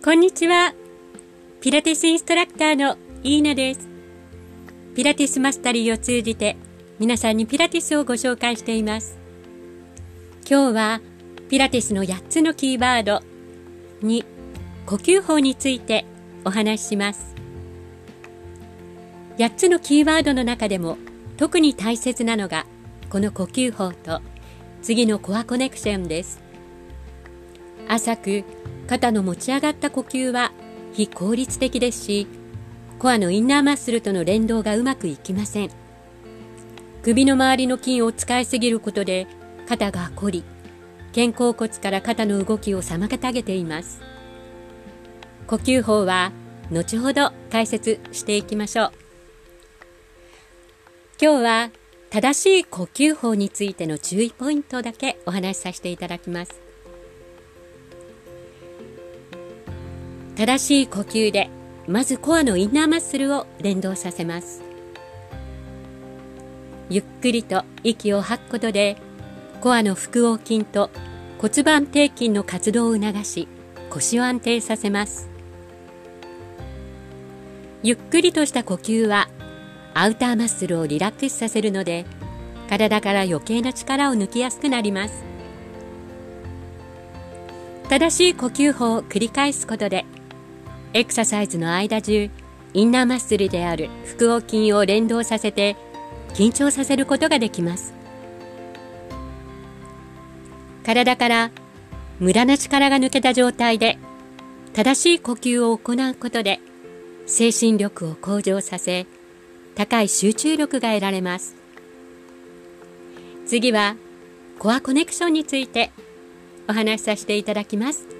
こんにちは。ピラティスインストラクターのイーナです。ピラティスマスタリーを通じて皆さんにピラティスをご紹介しています。今日はピラティスの8つのキーワードに呼吸法についてお話しします。8つのキーワードの中でも特に大切なのがこの呼吸法と次のコアコネクションです。浅く肩の持ち上がった呼吸は非効率的ですしコアのインナーマッスルとの連動がうまくいきません。首の周りの筋を使いすぎることで肩が凝り肩甲骨から肩の動きを妨げています。呼吸法は後ほど解説していきましょう。今日は正しい呼吸法についての注意ポイントだけお話しさせていただきます。正しい呼吸でまずコアのインナーマッスルを連動させます。ゆっくりと息を吐くことでコアの腹横筋と骨盤底筋の活動を促し腰を安定させます。ゆっくりとした呼吸はアウターマッスルをリラックスさせるので体から余計な力を抜きやすくなります。正しい呼吸法を繰り返すことでエクササイズの間中インナーマッスルである腹横筋を連動させて緊張させることができます。体から無駄な力が抜けた状態で正しい呼吸を行うことで精神力を向上させ高い集中力が得られます。次はコアコネクションについてお話しさせていただきます。